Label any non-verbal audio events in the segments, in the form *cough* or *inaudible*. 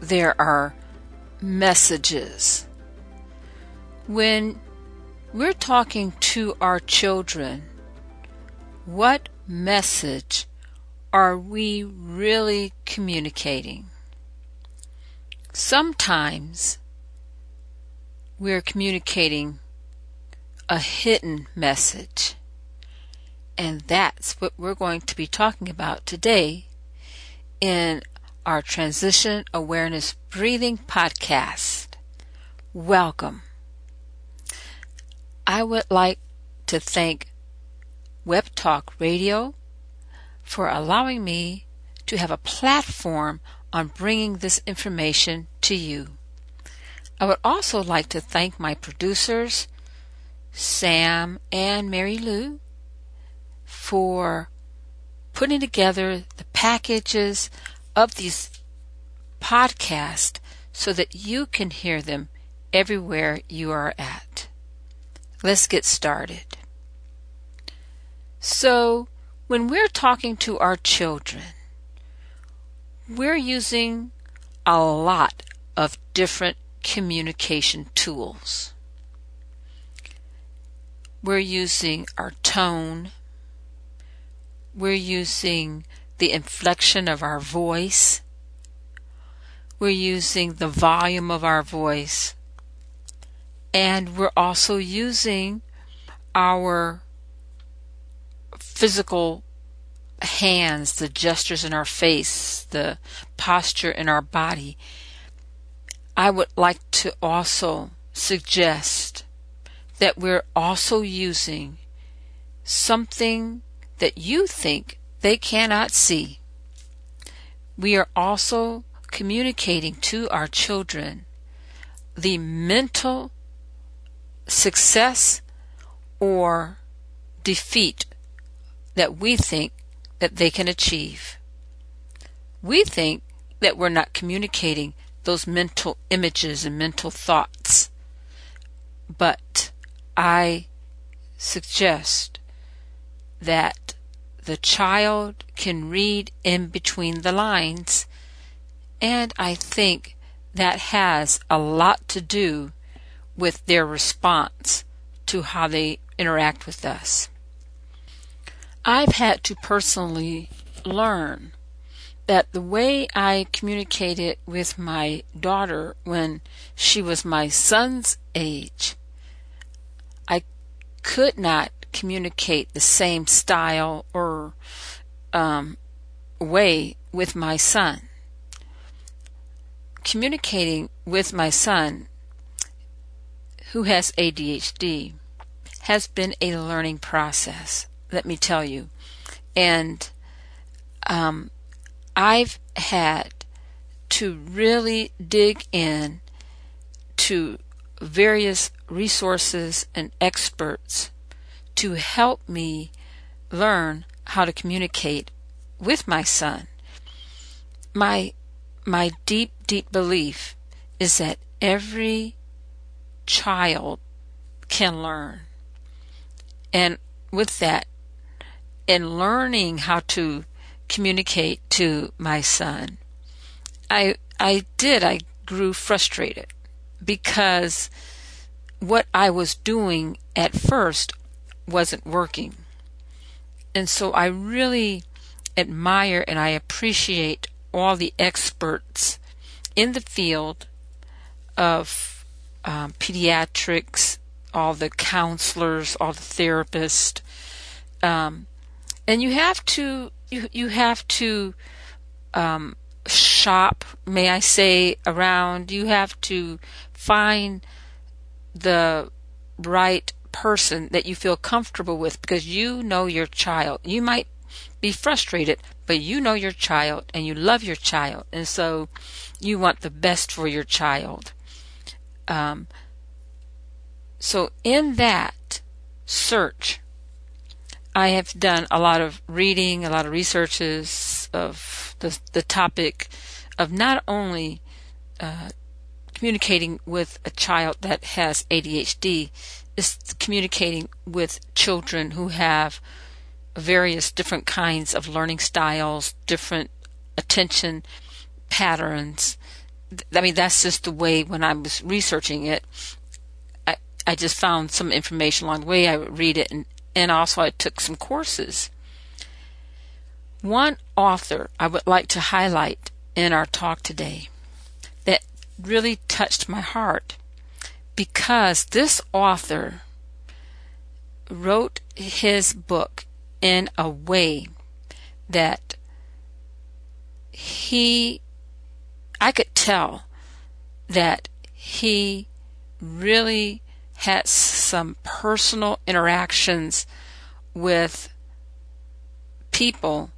there are messages. When we're talking to our children, what message are we really communicating? Sometimes we're communicating a hidden message. And that's what we're going to be talking about today in our Transition Awareness Breathing podcast. Welcome. I would like to thank Web Talk Radio for allowing me to have a platform on bringing this information to you. I would also like to thank my producers, Sam and Mary Lou, for putting together the packages of these podcasts so that you can hear them everywhere you are at. Let's get started. So, when we're talking to our children, we're using a lot of different communication tools. We're using our tone, we're using the inflection of our voice. We're using the volume of our voice. And we're also using our physical hands, the gestures in our face, the posture in our body. I would like to also suggest that we're also using something that you think they cannot see. We are also communicating to our children the mental success or defeat that we think that they can achieve. We think that we're not communicating those mental images and mental thoughts. But I suggest that the child can read in between the lines, and I think that has a lot to do with their response to how they interact with us. I've had to personally learn that the way I communicated with my daughter when she was my son's age, I could not communicate the same style or um, way with my son. Communicating with my son, who has ADHD, has been a learning process, let me tell you. And um, I've had to really dig in to various resources and experts to help me learn how to communicate with my son. My my deep deep belief is that every child can learn. And with that, in learning how to communicate to my son, I I did I grew frustrated because what I was doing at first wasn't working. And so I really admire and I appreciate all the experts in the field of um, pediatrics, all the counselors, all the therapists, um, and you have to you you have to um, shop, may I say, around. You have to find the right person that you feel comfortable with because you know your child. You might be frustrated, but you know your child and you love your child, and so you want the best for your child. Um, so, in that search, I have done a lot of reading, a lot of researches of the, the topic of not only uh, communicating with a child that has ADHD, is communicating with children who have various different kinds of learning styles, different attention patterns. I mean, that's just the way when I was researching it, I, I just found some information along the way. I would read it and, and also I took some courses. One author I would like to highlight in our talk today that really touched my heart because this author wrote his book in a way that he, I could tell that he really had some personal interactions with people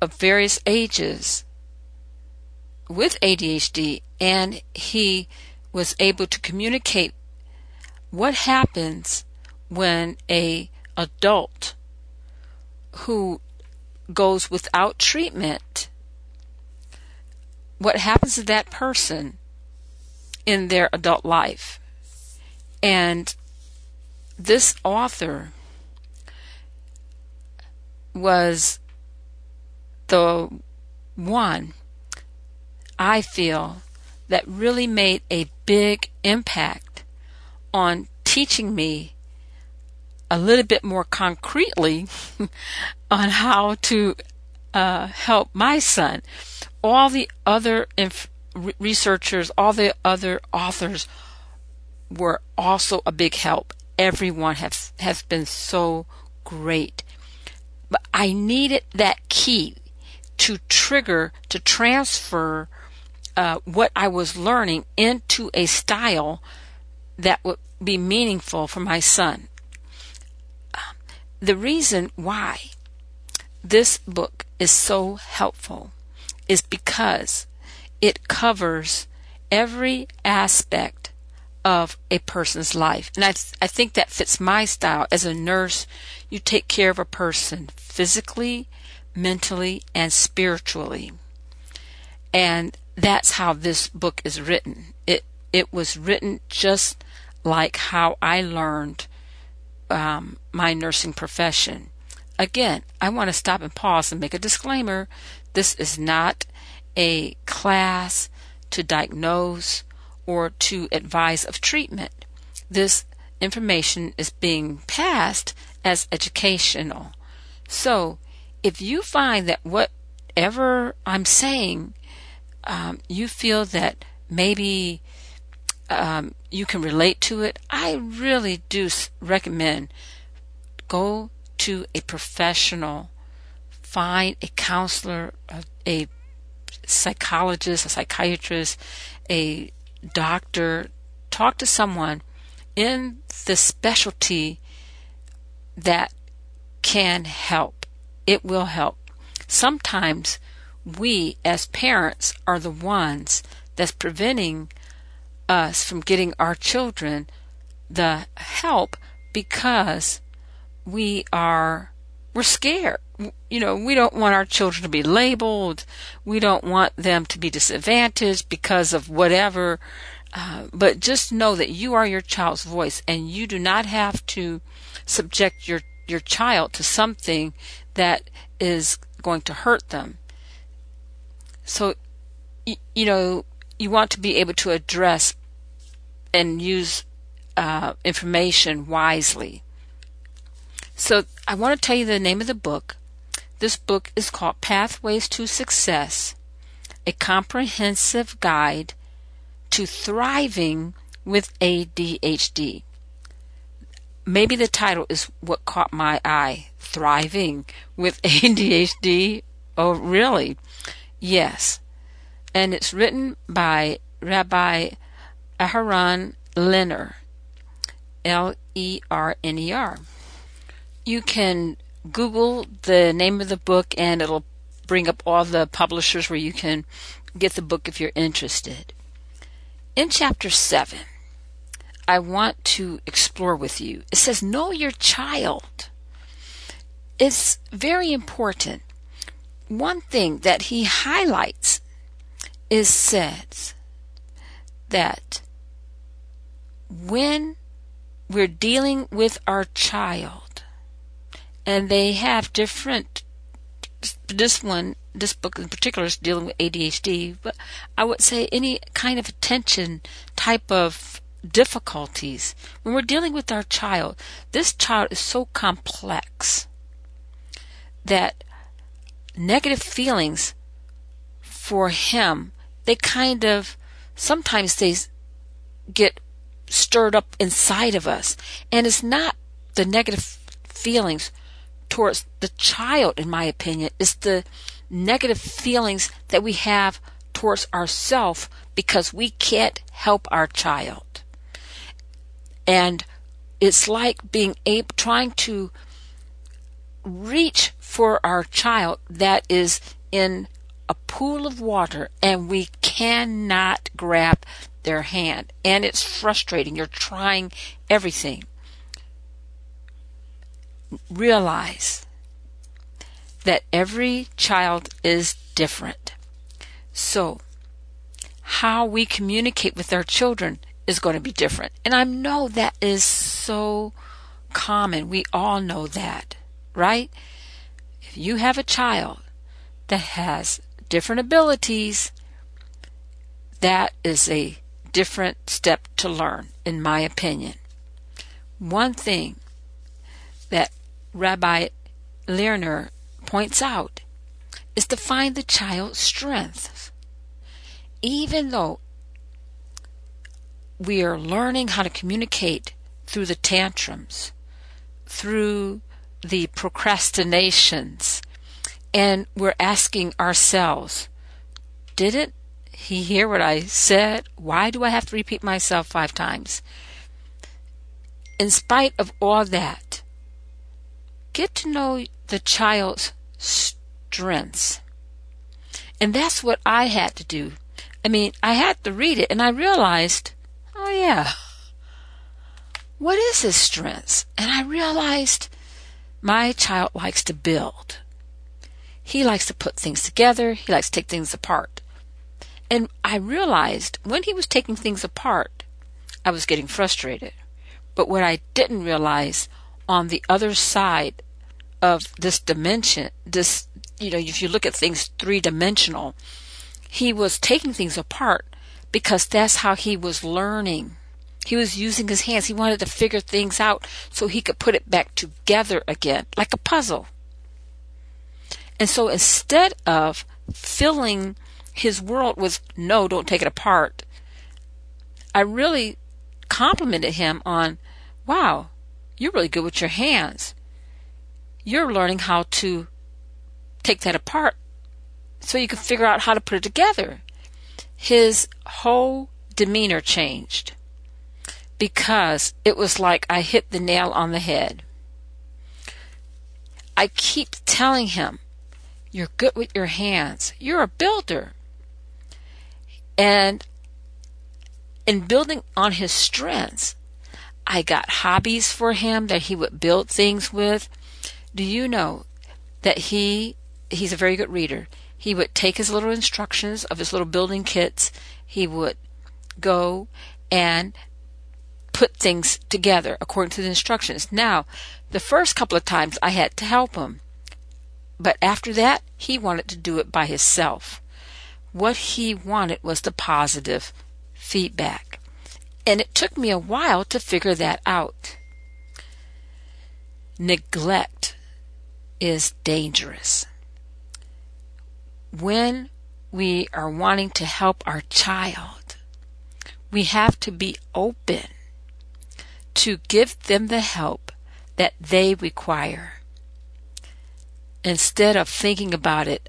of various ages with ADHD and he was able to communicate what happens when a adult who goes without treatment what happens to that person in their adult life? And this author was the one I feel, that really made a big impact on teaching me a little bit more concretely *laughs* on how to uh, help my son. All the other inf- researchers, all the other authors were also a big help. Everyone has has been so great. But I needed that key to trigger to transfer uh, what I was learning into a style that would be meaningful for my son. The reason why this book is so helpful is because it covers every aspect of a person's life. And I, I think that fits my style. As a nurse, you take care of a person physically, mentally, and spiritually. And that's how this book is written. It it was written just like how I learned um, my nursing profession. Again, I want to stop and pause and make a disclaimer. This is not a class to diagnose or to advise of treatment. This information is being passed as educational. So, if you find that whatever I'm saying um, you feel that maybe um, you can relate to it, I really do recommend go to a professional, find a counselor, a, a psychologist, a psychiatrist, a doctor, talk to someone in the specialty that can help. It will help. Sometimes we as parents are the ones that's preventing us from getting our children the help because we are we're scared. You know we don't want our children to be labeled. We don't want them to be disadvantaged because of whatever. Uh, but just know that you are your child's voice and you do not have to subject your your child to something that is going to hurt them so, you know, you want to be able to address and use uh, information wisely. So, I want to tell you the name of the book. This book is called Pathways to Success A Comprehensive Guide to Thriving with ADHD. Maybe the title is what caught my eye Thriving with ADHD. Oh, really? Yes. And it's written by Rabbi Aharon Lerner, L E R N E R. You can Google the name of the book and it'll bring up all the publishers where you can get the book if you're interested. In chapter 7, I want to explore with you. It says, Know your child. It's very important. One thing that he highlights is says that when we're dealing with our child and they have different this one this book in particular is dealing with ADHD but I would say any kind of attention type of difficulties when we're dealing with our child this child is so complex that negative feelings for him they kind of sometimes they get stirred up inside of us. And it's not the negative feelings towards the child, in my opinion. It's the negative feelings that we have towards ourselves because we can't help our child. And it's like being able, trying to reach for our child that is in a pool of water and we cannot grab their hand. And it's frustrating. You're trying everything. Realize that every child is different. So, how we communicate with our children is going to be different. And I know that is so common. We all know that, right? If you have a child that has different abilities, that is a different step to learn, in my opinion. One thing that Rabbi Lerner points out is to find the child's strengths. Even though we are learning how to communicate through the tantrums, through the procrastinations, and we're asking ourselves, didn't he hear what I said? Why do I have to repeat myself five times? In spite of all that, get to know the child's strengths. And that's what I had to do. I mean, I had to read it and I realized, oh yeah, what is his strengths? And I realized my child likes to build. He likes to put things together. He likes to take things apart. And I realized when he was taking things apart, I was getting frustrated. But what I didn't realize on the other side of this dimension, this, you know, if you look at things three dimensional, he was taking things apart because that's how he was learning. He was using his hands. He wanted to figure things out so he could put it back together again, like a puzzle. And so instead of filling his world with, no, don't take it apart. I really complimented him on, wow, you're really good with your hands. You're learning how to take that apart so you can figure out how to put it together. His whole demeanor changed because it was like I hit the nail on the head. I keep telling him, you're good with your hands. You're a builder. And in building on his strengths, I got hobbies for him that he would build things with. Do you know that he he's a very good reader. He would take his little instructions of his little building kits. He would go and put things together according to the instructions. Now, the first couple of times I had to help him. But after that, he wanted to do it by himself. What he wanted was the positive feedback. And it took me a while to figure that out. Neglect is dangerous. When we are wanting to help our child, we have to be open to give them the help that they require. Instead of thinking about it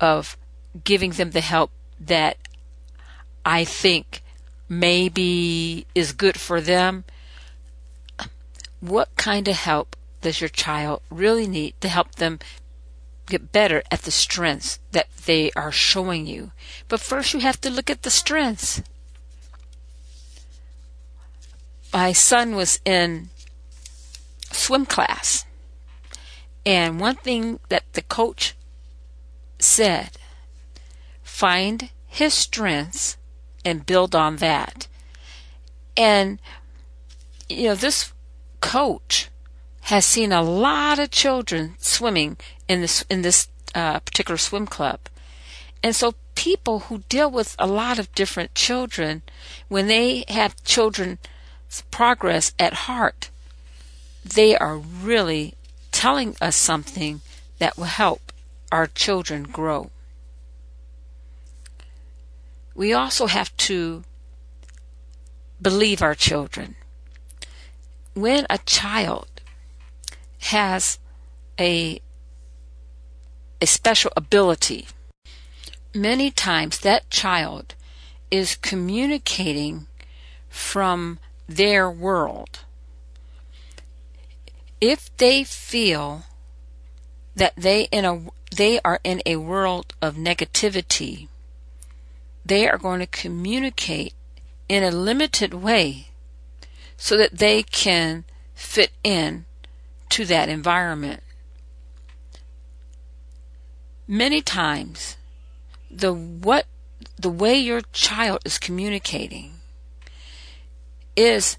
of giving them the help that I think maybe is good for them, what kind of help does your child really need to help them get better at the strengths that they are showing you? But first, you have to look at the strengths. My son was in swim class, and one thing that the coach said find his strengths and build on that. And, you know, this coach has seen a lot of children swimming in this in this uh, particular swim club, and so people who deal with a lot of different children, when they have children's progress at heart, they are really telling us something that will help our children grow. We also have to believe our children. When a child has a a special ability, many times that child is communicating from their world. If they feel that they in a they are in a world of negativity, they are going to communicate in a limited way so that they can fit in to that environment. Many times the what the way your child is communicating is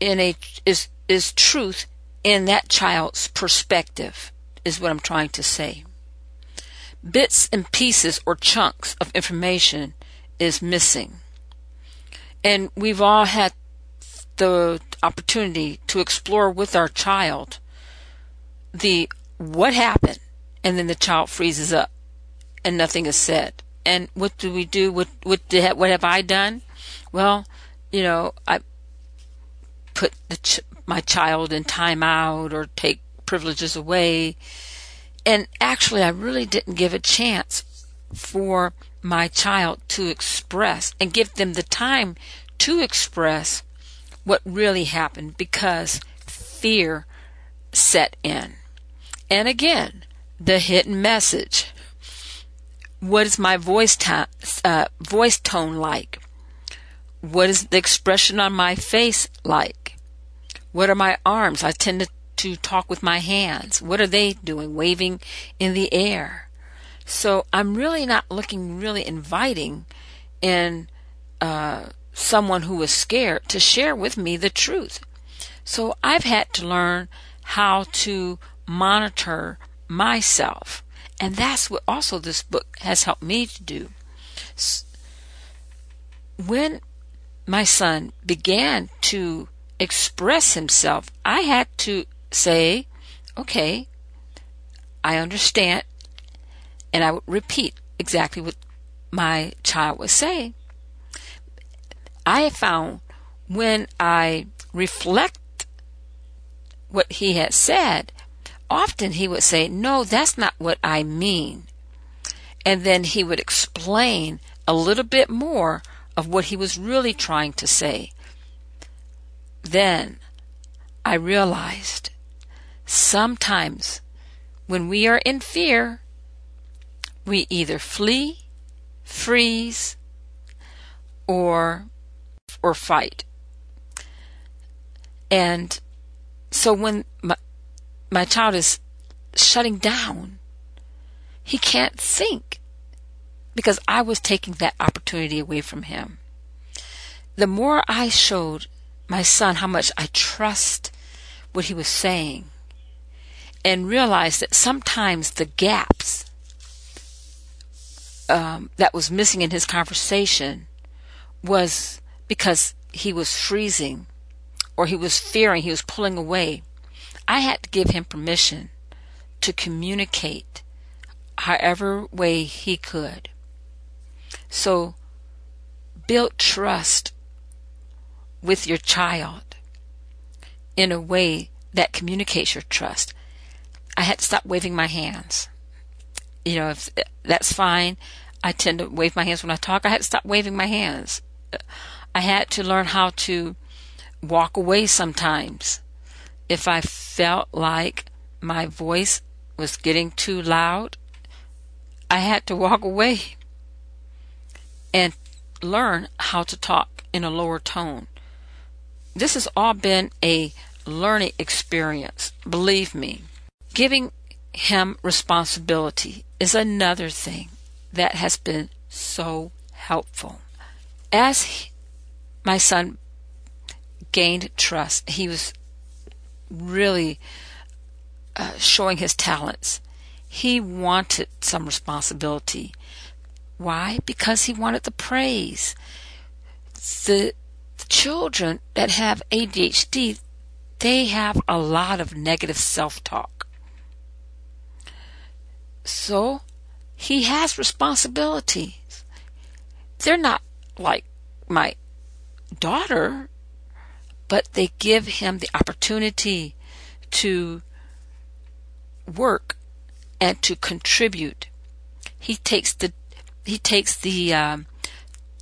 in a is is truth in that child's perspective is what I'm trying to say. Bits and pieces or chunks of information is missing. And we've all had the opportunity to explore with our child the what happened and then the child freezes up and nothing is said. And what do we do? What what what have I done? Well, you know, I put ch- my child in timeout or take privileges away. And actually, I really didn't give a chance for my child to express and give them the time to express what really happened because fear set in. And again, the hidden message. What is my voice, uh, voice tone like? What is the expression on my face like? What are my arms? I tend to, talk with my hands. What are they doing? Waving in the air. So I'm really not looking really inviting in uh, someone who is scared to share with me the truth. So I've had to learn how to monitor myself. And that's what also this book has helped me to do. When my son began to express himself, I had to say, okay, I understand and I would repeat exactly what my child was saying. I found when I reflect what he had said, often he would say, No, that's not what I mean. And then he would explain a little bit more of what he was really trying to say. Then I realized sometimes when we are in fear, we either flee, freeze, or or fight. And so when my, my child is shutting down, he can't think because I was taking that opportunity away from him. The more I showed my son how much I trust what he was saying and realized that sometimes the gaps um, that was missing in his conversation was because he was freezing or he was fearing, he was pulling away. I had to give him permission to communicate however way he could. So build trust with your child in a way that communicates your trust. I had to stop waving my hands you know, if that's fine. I tend to wave my hands when I talk. I had to stop waving my hands. I had to learn how to walk away sometimes if I felt like my voice was getting too loud, I had to walk away and learn how to talk in a lower tone. This has all been a learning experience, believe me. Giving him responsibility is another thing that has been so helpful. As he, my son gained trust, he was really uh, showing his talents. He wanted some responsibility. Why? Because he wanted the praise. The, children that have ADHD, they have a lot of negative self talk. So he has responsibilities. They're not like my daughter, but they give him the opportunity to work and to contribute. He takes the he takes the um,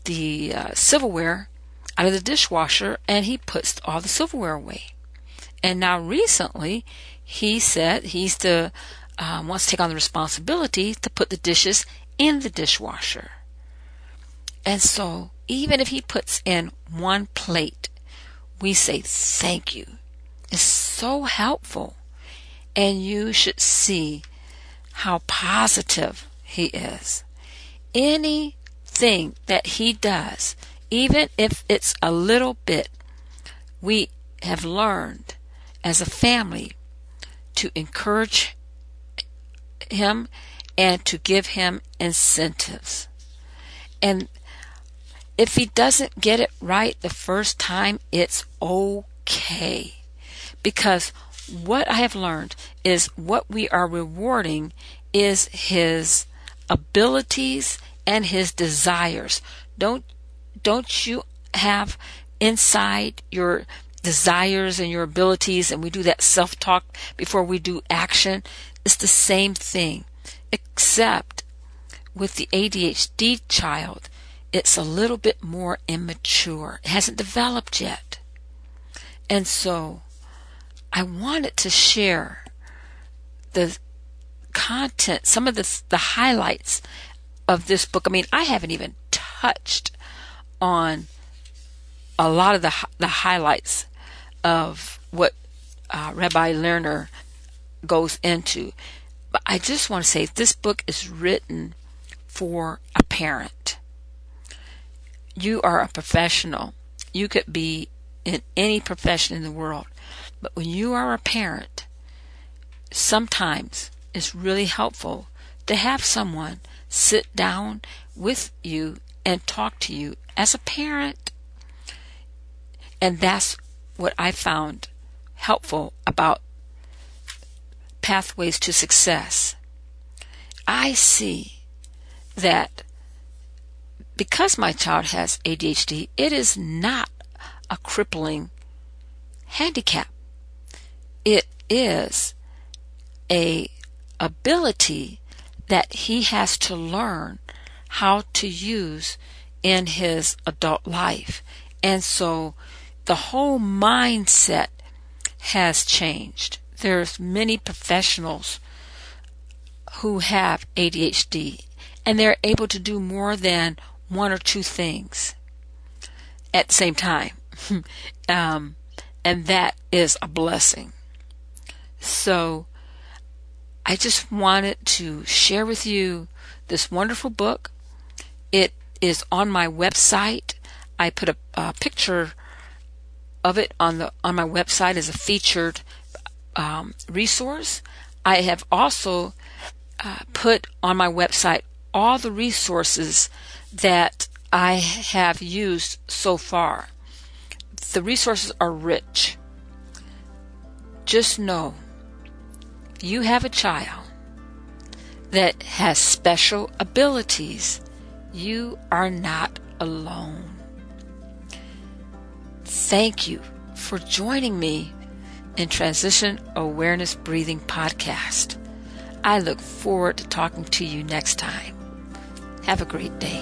the uh, silverware out of the dishwasher and he puts all the silverware away. And now recently, he said he's um, wants to take on the responsibility to put the dishes in the dishwasher. And so, even if he puts in one plate, we say thank you. It's so helpful. And you should see how positive he is. Anything that he does, even if it's a little bit, we have learned as a family to encourage him and to give him incentives. And if he doesn't get it right the first time, it's okay. Because what I have learned is what we are rewarding is his abilities and his desires. Don't don't you have inside your desires and your abilities and we do that self-talk before we do action? It's the same thing. Except with the ADHD child, it's a little bit more immature. It hasn't developed yet. And so I wanted to share the content, some of the, the highlights of this book. I mean, I haven't even touched on a lot of the, the highlights of what uh, Rabbi Lerner goes into. But I just want to say this book is written for a parent. You are a professional. You could be in any profession in the world. But when you are a parent, sometimes it's really helpful to have someone sit down with you and talk to you as a parent. And that's what I found helpful about Pathways to Success. I see that because my child has ADHD, it is not a crippling handicap it is a ability that he has to learn how to use in his adult life. And so the whole mindset has changed. There's many professionals who have ADHD and they're able to do more than one or two things at the same time. *laughs* um, and that is a blessing. So I just wanted to share with you this wonderful book. It is on my website. I put a, a picture of it on the on my website as a featured um, resource. I have also uh, put on my website all the resources that I have used so far. The resources are rich. Just know you have a child that has special abilities, you are not alone. Thank you for joining me in Transition Awareness Breathing Podcast. I look forward to talking to you next time. Have a great day.